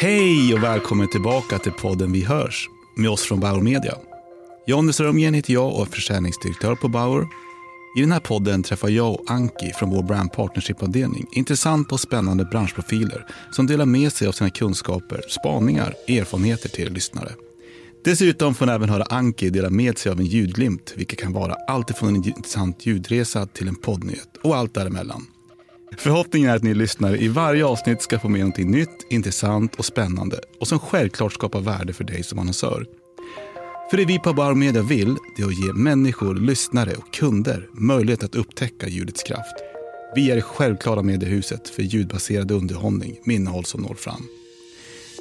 Hej och välkommen tillbaka till podden Vi hörs med oss från Bauer Media. Jonny Strömgren heter jag och är försäljningsdirektör på Bauer. I den här podden träffar jag och Anki från vår brand partnership-avdelning intressanta och spännande branschprofiler som delar med sig av sina kunskaper, spaningar, erfarenheter till er lyssnare. Dessutom får ni även höra Anki dela med sig av en ljudglimt, vilket kan vara allt från en intressant ljudresa till en poddnyhet och allt däremellan. Förhoppningen är att ni lyssnare i varje avsnitt ska få med någonting nytt, intressant och spännande och som självklart skapar värde för dig som annonsör. För det vi på Bauer Media vill, det är att ge människor, lyssnare och kunder möjlighet att upptäcka ljudets kraft. Vi är det självklara mediehuset för ljudbaserad underhållning med innehåll som når fram.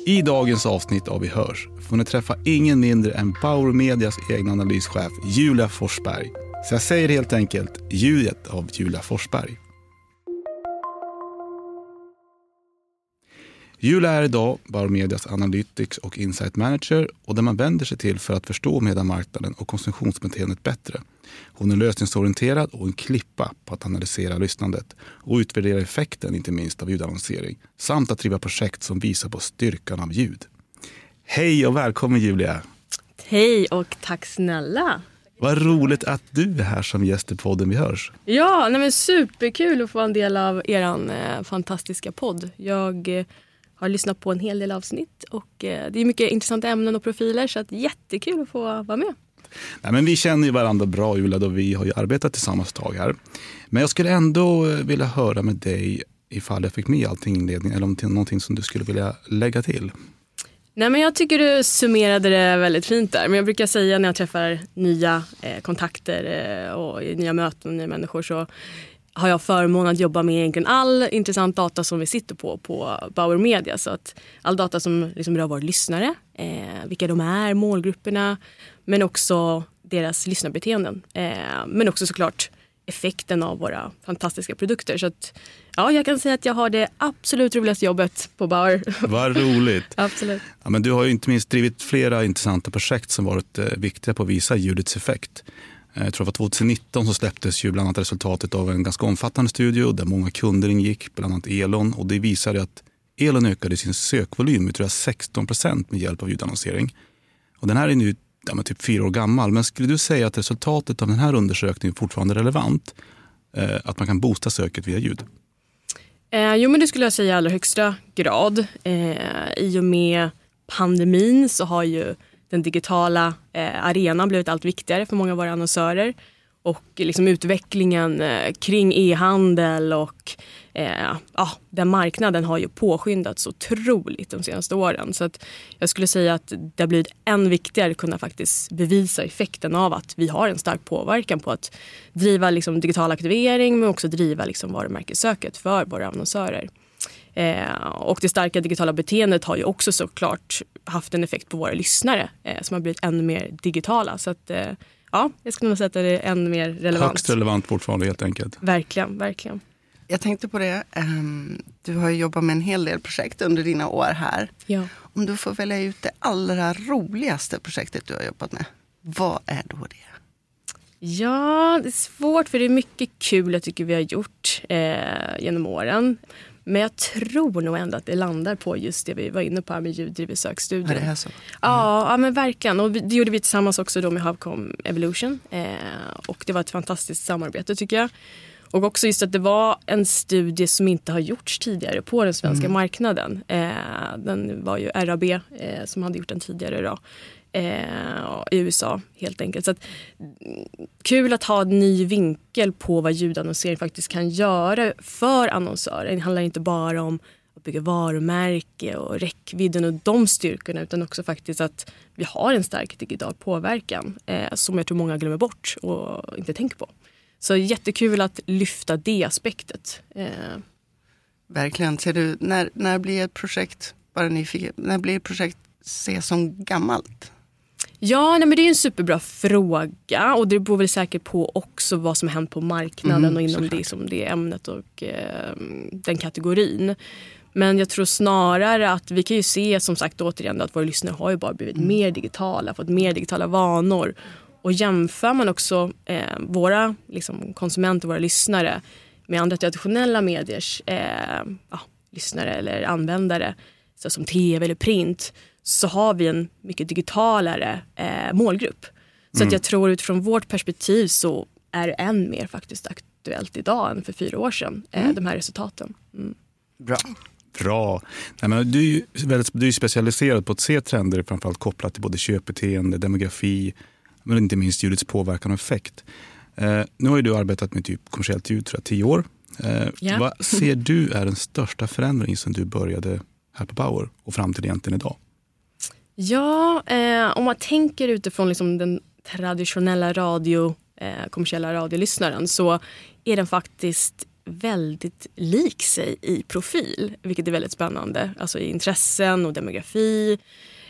I dagens avsnitt av Vi hörs får ni träffa ingen mindre än Bauer Medias egen analyschef Julia Forsberg. Så jag säger helt enkelt ljudet av Julia Forsberg. Julia är idag Bauer Medias Analytics och Insight Manager och där man vänder sig till för att förstå mediemarknaden och konsumtionsbeteendet bättre. Hon är lösningsorienterad och en klippa på att analysera lyssnandet och utvärdera effekten, inte minst av ljudannonsering, samt att driva projekt som visar på styrkan av ljud. Hej och välkommen Julia! Hej och tack snälla! Vad roligt att du är här som gäst i podden Vi hörs. Ja, nej men superkul att få vara en del av er eh, fantastiska podd. Jag eh, har lyssnat på en hel del avsnitt och eh, det är mycket intressanta ämnen och profiler så att jättekul att få vara med. Nej, men vi känner ju varandra bra Julia och vi har ju arbetat tillsammans ett tag här. Men jag skulle ändå vilja höra med dig ifall jag fick med allting i inledningen eller om det är någonting som du skulle vilja lägga till. Nej, men jag tycker du summerade det väldigt fint där. Men jag brukar säga när jag träffar nya eh, kontakter eh, och nya möten med nya människor så har jag förmånen att jobba med egentligen all intressant data som vi sitter på på Bauer Media. Så att all data som liksom rör våra lyssnare, eh, vilka de är, målgrupperna, men också deras lyssnarbeteenden. Eh, men också såklart effekten av våra fantastiska produkter. Så att, ja, jag kan säga att jag har det absolut roligaste jobbet på Bauer. Vad roligt. absolut. Ja, men du har ju inte minst drivit flera intressanta projekt som varit eh, viktiga på att visa ljudets effekt. Eh, jag tror det var 2019 så släpptes ju bland annat resultatet av en ganska omfattande studie där många kunder ingick, bland annat Elon. Och det visade att Elon ökade sin sökvolym med tror jag, 16 procent med hjälp av ljudannonsering. Och den här är nu ja, typ fyra år gammal. Men skulle du säga att resultatet av den här undersökningen fortfarande är relevant? Eh, att man kan boosta söket via ljud? Eh, jo men det skulle jag säga i allra högsta grad. Eh, I och med pandemin så har ju den digitala eh, arenan blivit allt viktigare för många av våra annonsörer. Och liksom utvecklingen eh, kring e-handel och eh, ah, den marknaden har ju påskyndats otroligt de senaste åren. Så att jag skulle säga att det har blivit än viktigare att kunna faktiskt bevisa effekten av att vi har en stark påverkan på att driva liksom, digital aktivering men också driva liksom, varumärkessöket för våra annonsörer. Eh, och det starka digitala beteendet har ju också såklart haft en effekt på våra lyssnare eh, som har blivit ännu mer digitala. Så att, eh, ja, jag skulle nog säga att det är ännu mer relevant. Högst relevant fortfarande helt enkelt. Verkligen, verkligen. Jag tänkte på det, um, du har jobbat med en hel del projekt under dina år här. Ja. Om du får välja ut det allra roligaste projektet du har jobbat med, vad är då det? Ja, det är svårt för det är mycket kul jag tycker vi har gjort eh, genom åren. Men jag tror nog ändå att det landar på just det vi var inne på här med ljuddriven sökstudier. Ja, det är så. Mm. Ja, ja, men verkligen. Och det gjorde vi tillsammans också då med Havcom Evolution. Eh, och det var ett fantastiskt samarbete tycker jag. Och också just att det var en studie som inte har gjorts tidigare på den svenska mm. marknaden. Eh, den var ju RAB eh, som hade gjort den tidigare. Då eh, i USA helt enkelt. Så att, kul att ha en ny vinkel på vad ljudannonsering faktiskt kan göra för annonsörer. Det handlar inte bara om att bygga varumärke och räckvidden och de styrkorna utan också faktiskt att vi har en stark digital påverkan eh, som jag tror många glömmer bort och inte tänker på. Så jättekul att lyfta det aspektet. Eh. Verkligen. Ser du, när, när blir ett projekt, bara nyfiken, när blir ett projekt ses som gammalt? Ja, nej, men det är en superbra fråga och det beror väl säkert på också vad som har hänt på marknaden mm, och inom det, som det ämnet och eh, den kategorin. Men jag tror snarare att vi kan ju se som sagt återigen att våra lyssnare har ju bara blivit mm. mer digitala, fått mer digitala vanor. Och jämför man också eh, våra liksom, konsumenter, våra lyssnare med andra traditionella mediers eh, ja, lyssnare eller användare så som tv eller print så har vi en mycket digitalare eh, målgrupp. Så Mm. att jag tror utifrån vårt perspektiv så är det än mer faktiskt aktuellt idag än för fyra år sedan, eh, de här resultaten. Mm. Bra. Bra. Nej, men du, är ju väldigt, du är ju specialiserad på att se trender framförallt kopplat till både köpbeteende, demografi men inte minst ljudets påverkan och effekt. Eh, nu har ju du arbetat med typ kommersiellt ljud jag, tio år. Eh, Ja. Vad ser du är den största förändringen sen du började här på Bauer och fram till egentligen idag? Ja, eh, om man tänker utifrån liksom den traditionella radio, eh, kommersiella radiolyssnaren så är den faktiskt väldigt lik sig i profil, vilket är väldigt spännande. Alltså i intressen och demografi.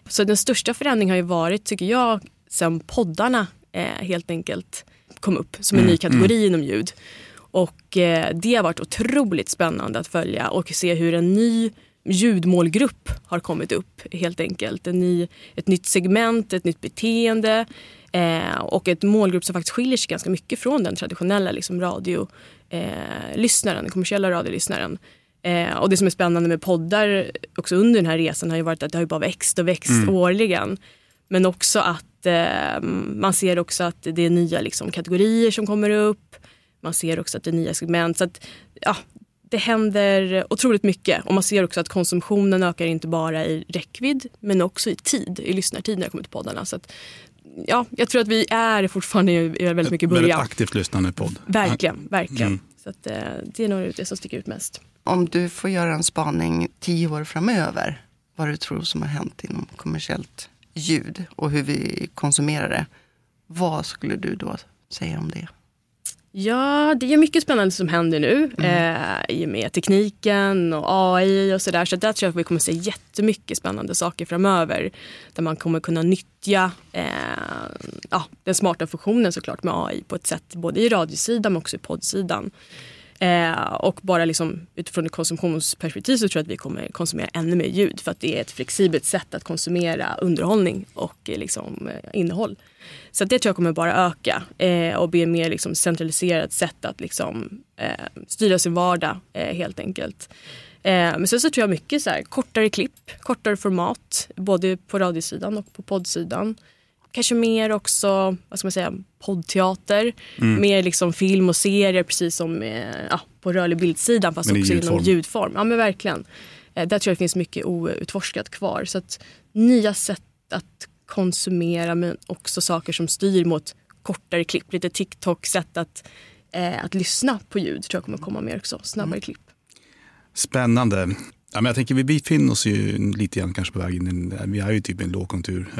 Så den största förändringen har ju varit, tycker jag, sen poddarna eh, helt enkelt kom upp som en ny kategori inom ljud. Och eh, det har varit otroligt spännande att följa och se hur en ny ljudmålgrupp har kommit upp helt enkelt. En ny, ett nytt segment, ett nytt beteende eh, och ett målgrupp som faktiskt skiljer sig ganska mycket från den traditionella liksom, radiolyssnaren, eh, den kommersiella radiolyssnaren. Eh, och det som är spännande med poddar också under den här resan har ju varit att det har ju bara växt och växt årligen. Men också att eh, man ser också att det är nya liksom, kategorier som kommer upp. Man ser också att det är nya segment. Så att, ja, det händer otroligt mycket och man ser också att konsumtionen ökar inte bara i räckvidd men också i tid, i lyssnartid när det kommer till poddarna. Så att, ja, jag tror att vi är fortfarande i i väldigt mycket Väldigt början. aktivt lyssnande podd. Verkligen, verkligen. Mm. Så att, eh, det är nog det som sticker ut mest. Om du får göra en spaning tio år framöver, vad du tror som har hänt inom kommersiellt ljud och hur vi konsumerar det. Vad skulle du då säga om det? Ja, det är mycket spännande som händer nu eh, i och med tekniken och AI och sådär. Så där tror jag att vi kommer se jättemycket spännande saker framöver. Där man kommer kunna nyttja eh, ja, den smarta funktionen såklart med AI på ett sätt både i radiosidan men också i poddsidan. Eh, och bara liksom, utifrån ett konsumtionsperspektiv så tror jag att vi kommer konsumera ännu mer ljud för att det är ett flexibelt sätt att konsumera underhållning och eh, liksom, eh, innehåll. Så att det tror jag kommer bara öka eh, och bli ett mer liksom, centraliserat sätt att liksom, eh, styra sin vardag eh, helt enkelt. Eh, men sen så tror jag mycket så här, kortare klipp, kortare format både på radiosidan och på poddsidan. Kanske mer också, vad ska man säga, poddteater. Mer liksom film och serier precis som eh, ja, på rörlig bildsidan fast också inom ljudform. ljudform. Ja men verkligen. Eh, där tror jag det finns mycket outforskat kvar. Så att nya sätt att konsumera men också saker som styr mot kortare klipp. Lite TikTok-sätt att, eh, att lyssna på ljud tror jag kommer komma mer också. Snabbare klipp. Spännande. Ja, men jag tänker vi befinner oss ju lite grann kanske på väg in vi är ju typ i en lågkonjunktur.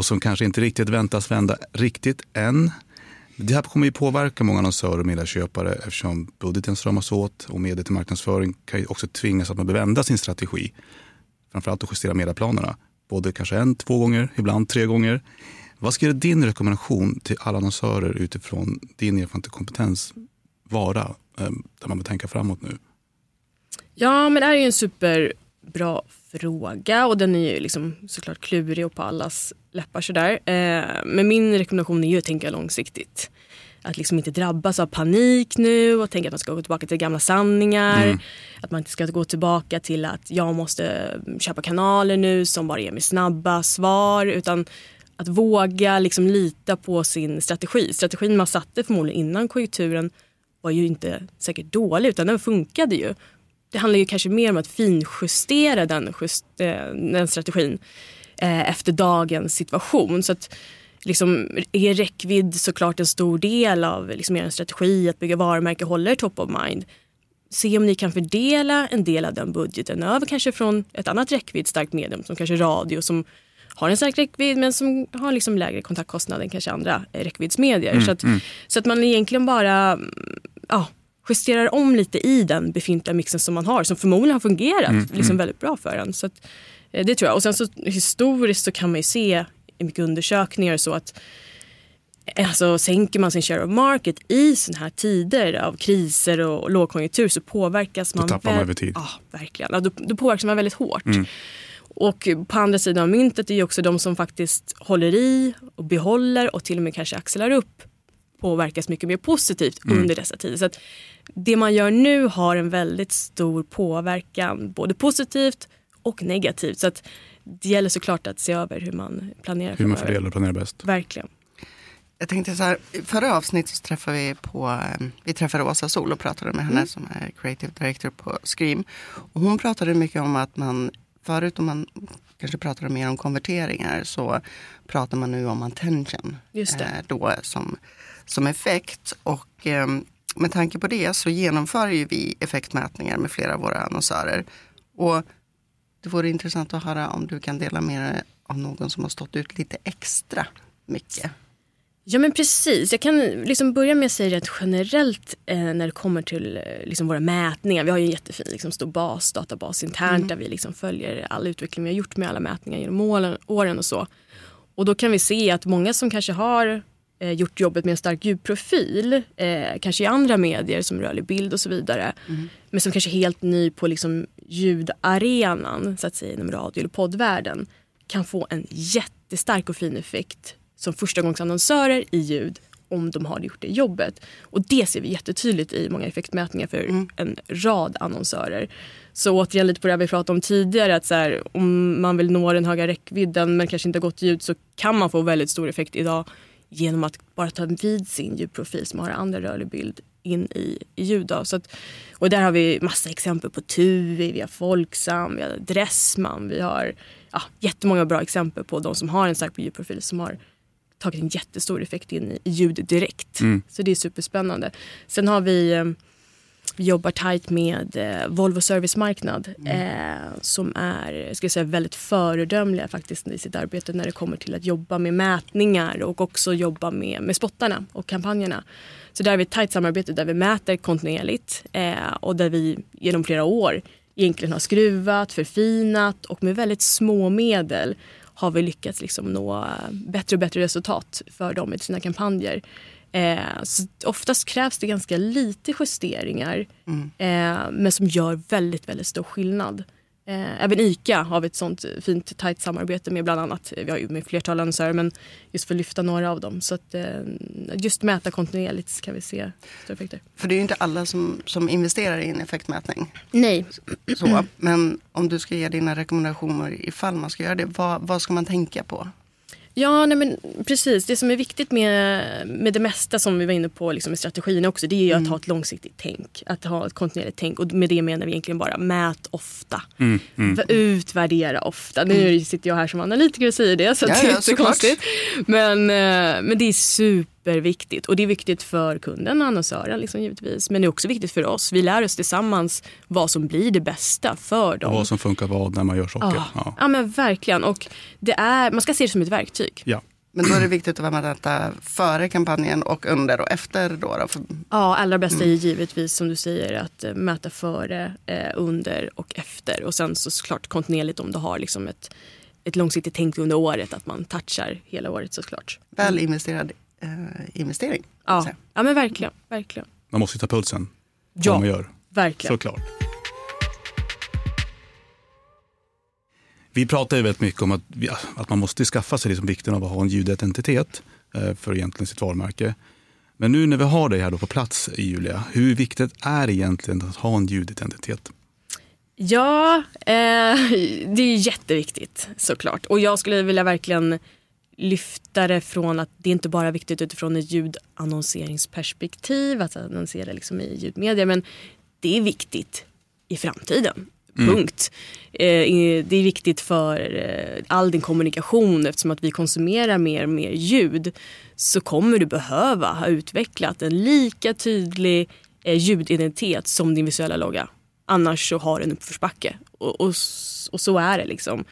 Och som kanske inte riktigt väntas vända riktigt än. Det här kommer ju påverka många annonsörer och medieköpare eftersom budgeten stramas åt och mediet till marknadsföring kan ju också tvingas att man vända sin strategi. Framförallt att justera medieplanerna. Både kanske en, två gånger, ibland tre gånger. Vad skulle din rekommendation till alla annonsörer utifrån din erfarenhet och kompetens vara? Eh, där man bör tänka framåt nu. Ja, men det här är ju en superbra fråga och den är ju liksom såklart klurig och på allas läppar sådär. Eh, men min rekommendation är ju att tänka långsiktigt. Att liksom inte drabbas av panik nu och tänka att man ska gå tillbaka till gamla sanningar. Att man inte ska gå tillbaka till att jag måste köpa kanaler nu som bara ger mig snabba svar. Utan att våga liksom lita på sin strategi. Strategin man satte förmodligen innan konjunkturen var ju inte säkert dålig utan den funkade ju. Det handlar ju kanske mer om att finjustera den, just, eh, den strategin eh, efter dagens situation. Så att liksom, är räckvidd såklart en stor del av liksom, er strategi att bygga varumärke håller top of mind. Se om ni kan fördela en del av den budgeten över kanske från ett annat räckviddstarkt medium som kanske radio som har en stark räckvidd men som har liksom lägre kontaktkostnad än kanske andra eh, räckviddsmedier. så, att, så att man egentligen bara mm, ja, justerar om lite i den befintliga mixen som man har som förmodligen har fungerat liksom väldigt bra för en. Så att, eh, det tror jag. Och sen så historiskt så kan man ju se i mycket undersökningar så att Alltså, sänker man sin share of market i såna här tider av kriser och lågkonjunktur så påverkas man... tappar man över tid. Ja, verkligen. Ja, då, då påverkas man väldigt hårt. Och på andra sidan av myntet är ju också de som faktiskt håller i och behåller och till och med kanske axlar upp påverkas mycket mer positivt under dessa tider. Så att det man gör nu har en väldigt stor påverkan både positivt och negativt. Så att det gäller såklart att se över hur man planerar. Hur man fördelar och planerar bäst. Verkligen. Jag tänkte så här, förra avsnittet så träffade vi på, eh, vi träffade Åsa Sol och pratade med henne som är creative director på Scream. Och hon pratade mycket om att man, förut om man kanske pratade mer om konverteringar så pratar man nu om attention Just det. eh, då som, som effekt. Och eh, med tanke på det så genomför ju vi effektmätningar med flera av våra annonsörer. Och det vore intressant att höra om du kan dela med dig av någon som har stått ut lite extra mycket. Ja men precis. Jag kan liksom börja med att säga rätt generellt eh, när det kommer till eh, liksom våra mätningar. Vi har ju en jättefin liksom, stor bas, databas internt där vi liksom följer all utveckling vi har gjort med alla mätningar genom åren och så. Och då kan vi se att många som kanske har eh, gjort jobbet med en stark ljudprofil, eh, kanske i andra medier som rörlig bild och så vidare, men som kanske är helt ny på liksom ljudarenan, så att säga inom radio eller poddvärlden, kan få en jättestark och fin effekt som förstagångsannonsörer i ljud om de har gjort det jobbet. Och det ser vi jättetydligt i många effektmätningar för en rad annonsörer. Så återigen lite på det vi pratade om tidigare att så här, om man vill nå den höga räckvidden men kanske inte har gått ljud så kan man få väldigt stor effekt idag genom att bara ta vid sin ljudprofil som har andra rörlig bild in i, i ljud. Så att, och där har vi massa exempel på TUI, vi har Folksam, vi har Dressman, vi har ja, jättemånga bra exempel på de som har en stark ljudprofil som har tagit en jättestor effekt in i ljud direkt. Så det är superspännande. Sen har vi eh, vi jobbar tajt med eh, Volvo Servicemarknad eh, som är ska jag säga, väldigt föredömliga faktiskt i sitt arbete när det kommer till att jobba med mätningar och också jobba med, med spottarna och kampanjerna. Så där har vi ett tajt samarbete där vi mäter kontinuerligt eh, och där vi genom flera år egentligen har skruvat, förfinat och med väldigt små medel har vi lyckats liksom nå eh, bättre och bättre resultat för dem i sina kampanjer. Eh, så oftast krävs det ganska lite justeringar eh, men som gör väldigt, väldigt stor skillnad. Eh, även ICA har vi ett sånt fint tajt samarbete med bland annat. Vi har ju med flertal annonsörer men just för att lyfta några av dem. Så att eh, just mäta kontinuerligt kan vi se stora effekter. För det är ju inte alla som, som investerar i en effektmätning. Nej, Så, men om du ska ge dina rekommendationer ifall man ska göra det, vad, vad ska man tänka på? Ja, nej men precis. Det som är viktigt med, med det mesta som vi var inne på liksom, i strategin också, det är ju att ha ett långsiktigt tänk. Att ha ett kontinuerligt tänk. Och med det menar vi egentligen bara mät ofta. V- Utvärdera ofta. Nu sitter jag här som analytiker och säger det, så Ja, det är ja, inte konstigt. Men, eh, men det är superviktigt. Och det är viktigt för kunden och annonsören liksom, givetvis. Men det är också viktigt för oss. Vi lär oss tillsammans vad som blir det bästa för dem. Och vad som funkar vad när man gör saker. Ja. Ja. ja, men verkligen. Och det är, man ska se det som ett verktyg. Ja. Men då är det viktigt att mäta före kampanjen och under och efter. Då, då. För, Ja, allra bästa är givetvis som du säger att eh, mäta före, eh, under och efter. Och sen så såklart kontinuerligt om du har liksom ett, ett långsiktigt tänk under året att man touchar hela året såklart. väl investerad investering. kan man Ja, ja men verkligen. verkligen. Man måste ju ta pulsen på Ja. man gör. Verkligen. Såklart. Vi pratar ju väldigt mycket om att, att man måste skaffa sig liksom vikten av att ha en ljudidentitet eh, för egentligen sitt varumärke. Men nu när vi har dig här då på plats, Julia, hur viktigt är det egentligen att ha en ljudidentitet? Ja, eh, det är jätteviktigt såklart. Och jag skulle vilja verkligen lyfta det från att det inte bara är viktigt utifrån ett ljudannonseringsperspektiv, att annonsera liksom i ljudmedia, men det är viktigt i framtiden. Punkt. Eh, det är viktigt för eh, all din kommunikation eftersom att vi konsumerar mer och mer ljud så kommer du behöva ha utvecklat en lika tydlig eh, ljudidentitet som din visuella logga. Annars så har du en uppförsbacke. Och, och, och så är det liksom.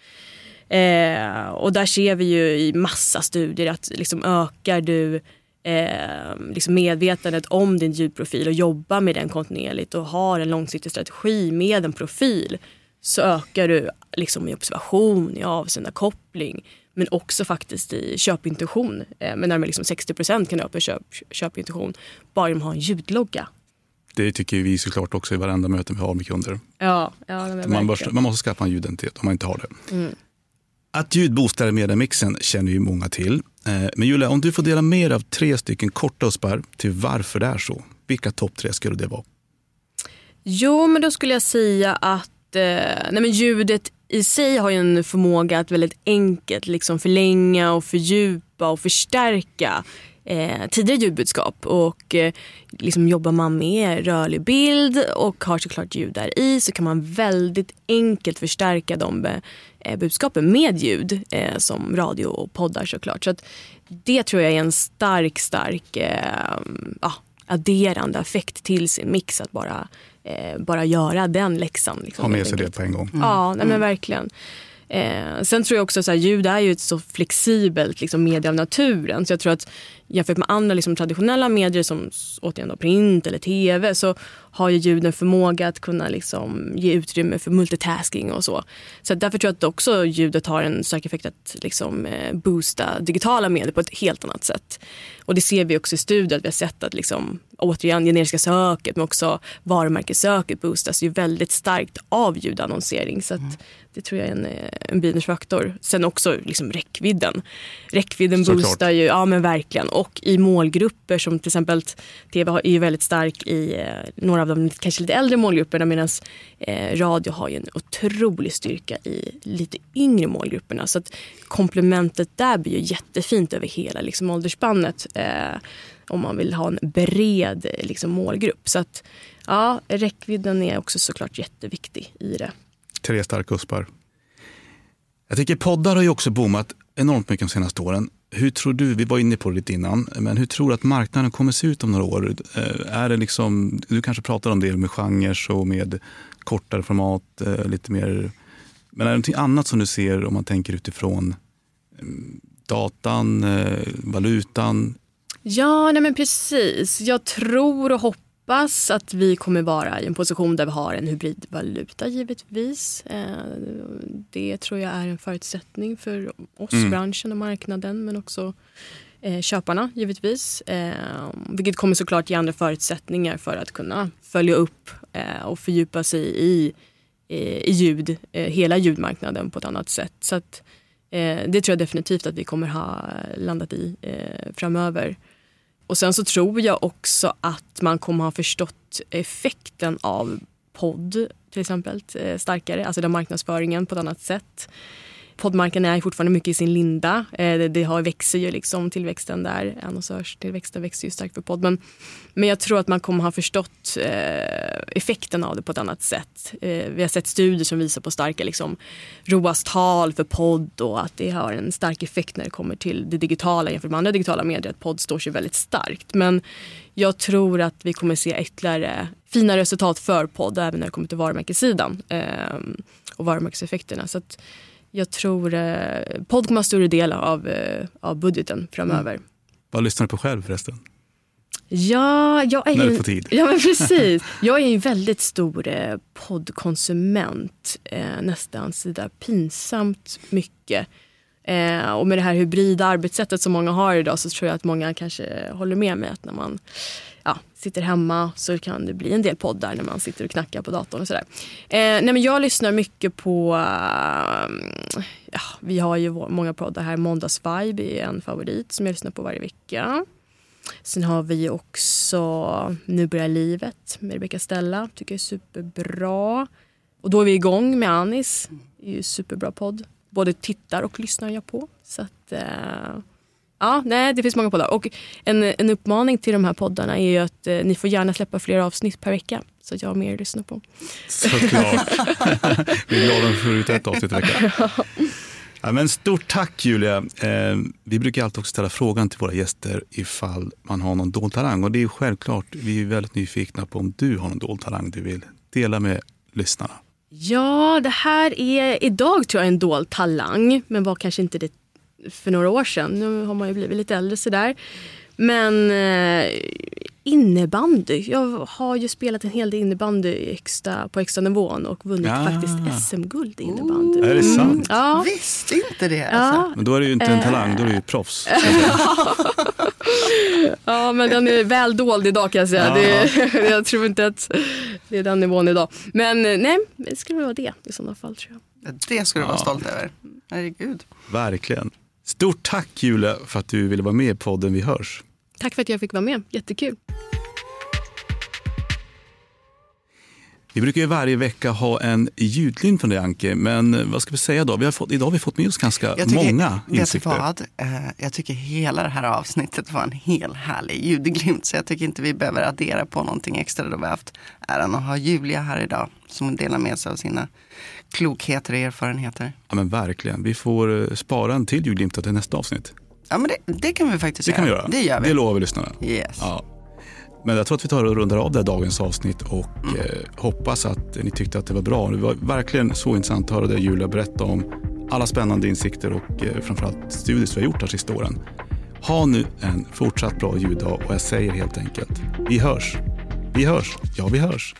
Eh, och där ser vi ju i massa studier att liksom ökar du eh, liksom medvetandet om din ljudprofil och jobbar med den kontinuerligt och har en långsiktig strategi med en profil så ökar du liksom i observation, i avsändarkoppling men också faktiskt i köpintuition. Eh, med närmare liksom 60 procent kan öka köp, köpintuition bara genom att ha en ljudlogga. Det tycker vi såklart också i varenda möte vi har med kunder. Ja, ja men Man, måste, man måste skaffa en ljudidentitet om man inte har det. Att ljud boostar mediamixen känner ju många till. Eh, men Julia, om du får dela med dig av tre stycken korta uspar till varför det är så. Vilka topp tre skulle det vara? Jo, men då skulle jag säga att eh, nej men ljudet i sig har ju en förmåga att väldigt enkelt liksom förlänga och fördjupa och förstärka eh, tidigare ljudbudskap. Och eh, liksom jobbar man med rörlig bild och har såklart ljud där i så kan man väldigt enkelt förstärka de eh, budskapen med ljud eh, som radio och poddar såklart. Så det tror jag är en stark, stark eh, ja, adderande effekt till sin mix att bara, eh, bara göra den läxan. Liksom, ha med sig det på en gång. Mm. Ja, nej, men verkligen. Eh, sen tror jag också att ljud är ju ett så flexibelt liksom, medie av naturen. Så jag tror att jämfört med andra liksom, traditionella medier som återigen då, print eller tv så har ju ljud en förmåga att kunna liksom, ge utrymme för multitasking och så. Så därför tror jag att också ljudet har en stark effekt att liksom, eh, boosta digitala medier på ett helt annat sätt. Och det ser vi också i studier att vi har sett att liksom, återigen generiska söket men också varumärkessöket boostas ju väldigt starkt av ljudannonsering. Så mm. det tror jag är en, eh, en bidragsfaktor. Sen också liksom räckvidden. Räckvidden Såklart. boostar ju, ja men verkligen. Och i målgrupper som till exempel tv är ju väldigt stark i eh, några av de kanske lite äldre målgrupperna medan eh, radio har ju en otrolig styrka i lite yngre målgrupperna. Så att komplementet där blir ju jättefint över hela liksom, åldersspannet. Eh, om man vill ha en bred liksom, målgrupp. Så att ja, räckvidden är också såklart jätteviktig i det. Tre starka uspar. Jag tycker poddar har ju också boomat enormt mycket de senaste åren. Hur tror du, vi var inne på det lite innan, men hur tror du att marknaden kommer se ut om några år? Eh, är det liksom, du kanske pratar om det med genrer och med kortare format, eh, lite mer, men är det någonting annat som du ser om man tänker utifrån mm, datan, eh, valutan, Ja, nej men precis. Jag tror och hoppas att vi kommer vara i en position där vi har en hybridvaluta givetvis. Eh, det tror jag är en förutsättning för oss, mm. branschen och marknaden men också eh, köparna givetvis. Eh, vilket kommer såklart ge andra förutsättningar för att kunna följa upp och fördjupa sig i, i ljud, hela ljudmarknaden på ett annat sätt. Så att, det tror jag definitivt att vi kommer ha landat i framöver. Och sen så tror jag också att man kommer ha förstått effekten av podd till exempel eh, starkare, alltså den marknadsföringen på ett annat sätt. Poddmarken är fortfarande mycket i sin linda. Eh, det, det har, växer ju liksom tillväxten där. Annonsörstillväxten växer ju starkt för podd. Men, men jag tror att man kommer ha förstått eh, effekten av det på ett annat sätt. Eh, vi har sett studier som visar på starka liksom, ROAS-tal för podd och att det har en stark effekt när det kommer till det digitala jämfört med andra digitala medier. Att podd står sig väldigt starkt. Men jag tror att vi kommer se ytterligare fina resultat för podd även när det kommer till varumärkessidan eh, och varumärkeseffekterna. Så att, jag tror eh, podd kommer ha större del av, eh, av budgeten framöver. Mm. Vad lyssnar du på själv förresten? Ja, jag är När du får tid. Ja, men precis. Jag är en väldigt stor eh, poddkonsument. Eh, nästan sådär pinsamt mycket. Eh, och med det här hybrida arbetssättet som många har idag så tror jag att många kanske håller med mig att när man ja, sitter hemma så kan det bli en del poddar när man sitter och knackar på datorn och sådär. Eh, nej men jag lyssnar mycket på, uh, ja, vi har ju många poddar här, Måndagsvibe är en favorit som jag lyssnar på varje vecka. Sen har vi också Nu börjar livet med Rebecca Stella, tycker jag är superbra. Och då är vi igång med Anis, det är ju superbra podd. Både tittar och lyssnar jag på. Så att, uh, Ja, nej, det finns många poddar. Och en, en uppmaning till de här poddarna är att eh, ni får gärna släppa fler avsnitt per vecka. Så att jag har mer att lyssna på. Såklart. vi är glada om vi får ut ett avsnitt i veckan. Ja, men stort tack Julia. Eh, vi brukar alltid också ställa frågan till våra gäster ifall man har någon dold talang. Och det är självklart, vi är väldigt nyfikna på om du har någon dold talang du vill dela med lyssnarna. Ja, det här är idag tror jag en dold talang, men var kanske inte det för några år sedan. Nu har man ju blivit lite äldre sådär. Men eh, innebandy. Jag har ju spelat en hel del innebandy extra, på extra nivån och vunnit ja. faktiskt SM-guld i innebandy. Oh. Är det sant? Mm, ja. Visste inte det. Alltså. Ja. Men då är det ju inte en talang, då är det ju proffs. ja, men den är väl dold idag kan jag säga. Det, jag tror inte att det är den nivån idag. Men eh, nej, det skulle vara det i sådana fall tror jag. Det skulle du vara stolt över. Herregud. Verkligen. Stort tack Julia för att du ville vara med i podden Vi hörs. Tack för att jag fick vara med. Jättekul. Vi brukar ju varje vecka ha en ljudlim från dig Anke, men vad ska vi säga då? Vi har fått, idag har vi fått med oss ganska tycker, många insikter. vad? Eh, Jag tycker hela det här avsnittet var en hel härlig ljudglimt. Så jag tycker inte vi behöver addera på någonting extra. Då vi har haft äran att ha Julia här idag. Som delar med sig av sina klokheter och erfarenheter. Ja, men verkligen. Vi får eh, spara en till ljudglimt till nästa avsnitt. Ja men det, det kan vi faktiskt Det kan vi göra. Det gör vi. Det lovar vi lyssnarna. Yes. Ja. Men jag tror att vi tar och rundar av det här dagens avsnitt och eh, hoppas att ni tyckte att det var bra. Det var verkligen så intressant att höra det Julia berätta om alla spännande insikter och eh, framförallt studier som vi har gjort de sista åren. Ha nu en fortsatt bra ljuddag och jag säger helt enkelt, vi hörs. Vi hörs. Ja, vi hörs.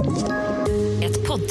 Ett